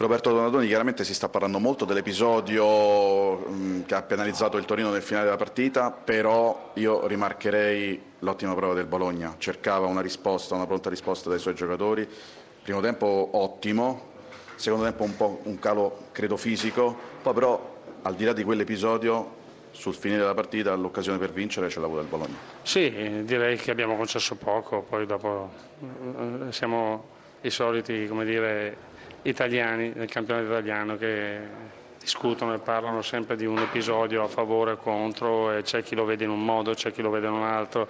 Roberto Donadoni, chiaramente si sta parlando molto dell'episodio mm, che ha penalizzato il Torino nel finale della partita, però io rimarcherei l'ottima prova del Bologna, cercava una risposta, una pronta risposta dai suoi giocatori, primo tempo ottimo, secondo tempo un po' un calo credo fisico, poi però al di là di quell'episodio sul finire della partita l'occasione per vincere ce l'ha avuta il Bologna. Sì, direi che abbiamo concesso poco, poi dopo eh, siamo i soliti come dire, italiani del campionato italiano che discutono e parlano sempre di un episodio a favore o contro e c'è chi lo vede in un modo, c'è chi lo vede in un altro,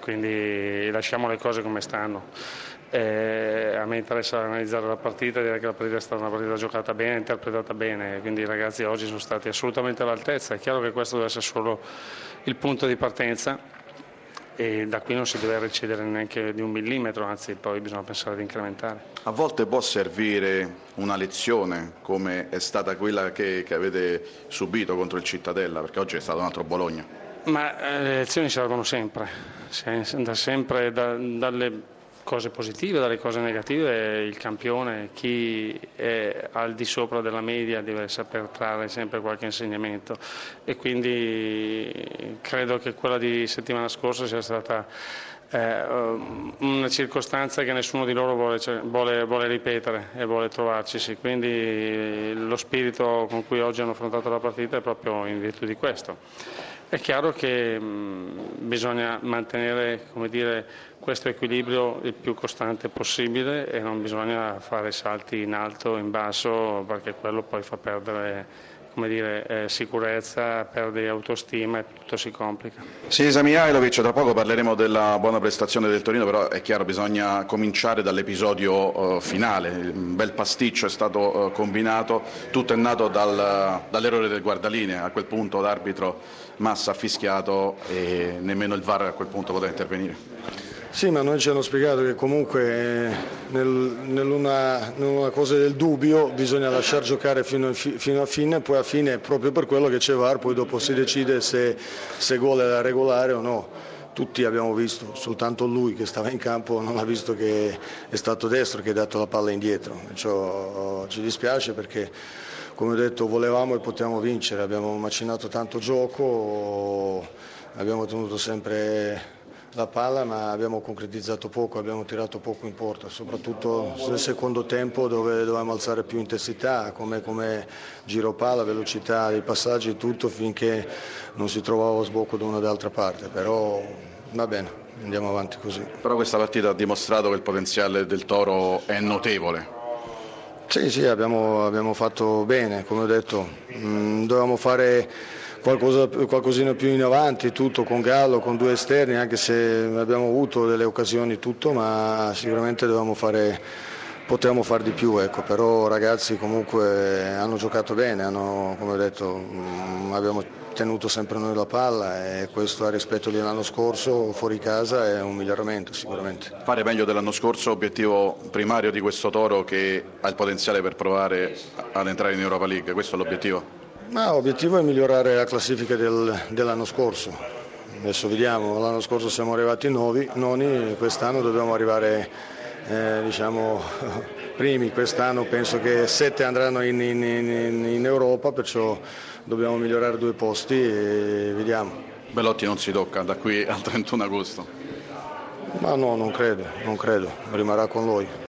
quindi lasciamo le cose come stanno. Eh, a me interessa analizzare la partita, dire che la partita è stata una partita giocata bene, interpretata bene, quindi i ragazzi oggi sono stati assolutamente all'altezza, è chiaro che questo deve essere solo il punto di partenza e da qui non si deve recedere neanche di un millimetro, anzi poi bisogna pensare di incrementare. A volte può servire una lezione come è stata quella che, che avete subito contro il Cittadella, perché oggi è stato un altro Bologna. Ma eh, le lezioni servono sempre, da sempre da, dalle cose positive, dalle cose negative, il campione, chi è al di sopra della media deve saper trarre sempre qualche insegnamento. E quindi credo che quella di settimana scorsa sia stata eh, una circostanza che nessuno di loro vuole, vuole, vuole, ripetere e vuole trovarci, quindi lo spirito con cui oggi hanno affrontato la partita è proprio in virtù di questo. È chiaro che bisogna mantenere dire, questo equilibrio il più costante possibile e non bisogna fare salti in alto o in basso perché quello poi fa perdere dire, eh, sicurezza, perde autostima e tutto si complica. Sinisa Mihailovic, tra poco parleremo della buona prestazione del Torino, però è chiaro bisogna cominciare dall'episodio uh, finale, un bel pasticcio è stato uh, combinato, tutto è nato dal, dall'errore del guardalinea, a quel punto l'arbitro Massa ha fischiato e nemmeno il VAR a quel punto poteva intervenire. Sì, ma noi ci hanno spiegato che comunque eh, nel, nell'una, nell'una, cosa del dubbio bisogna lasciare giocare fino, fino, a fine, poi a fine proprio per quello che c'è VAR, poi dopo si decide se, se gol era regolare o no. Tutti abbiamo visto, soltanto lui che stava in campo non ha visto che è stato destro che ha dato la palla indietro. Ciò, ci dispiace perché come ho detto volevamo e potevamo vincere, abbiamo macinato tanto gioco, abbiamo tenuto sempre la palla ma abbiamo concretizzato poco, abbiamo tirato poco in porta, soprattutto nel secondo tempo dove dovevamo alzare più intensità, come, come giro palla, velocità dei passaggi e tutto finché non si trovava sbocco da una o dall'altra parte, però va bene, andiamo avanti così. Però questa partita ha dimostrato che il potenziale del Toro è notevole. Sì, sì, abbiamo, abbiamo fatto bene, come ho detto, mm, dovevamo fare qualcosa, qualcosina più in avanti, tutto con Gallo, con due esterni, anche se abbiamo avuto delle occasioni tutto, ma sicuramente dovevamo fare, potevamo fare di più, ecco. però ragazzi comunque hanno giocato bene, hanno, come ho detto, mm, abbiamo tenuto sempre noi la palla e questo a rispetto dell'anno scorso fuori casa è un miglioramento sicuramente. Fare meglio dell'anno scorso, obiettivo primario di questo Toro che ha il potenziale per provare ad entrare in Europa League, questo è l'obiettivo? L'obiettivo è migliorare la classifica del, dell'anno scorso. Adesso vediamo, l'anno scorso siamo arrivati novi, noni, quest'anno dobbiamo arrivare eh, diciamo, primi, quest'anno penso che sette andranno in, in, in, in, Europa, perciò dobbiamo migliorare due posti e vediamo. Belotti non si tocca da qui al 31 agosto? Ma no, non credo, non credo, rimarrà con lui.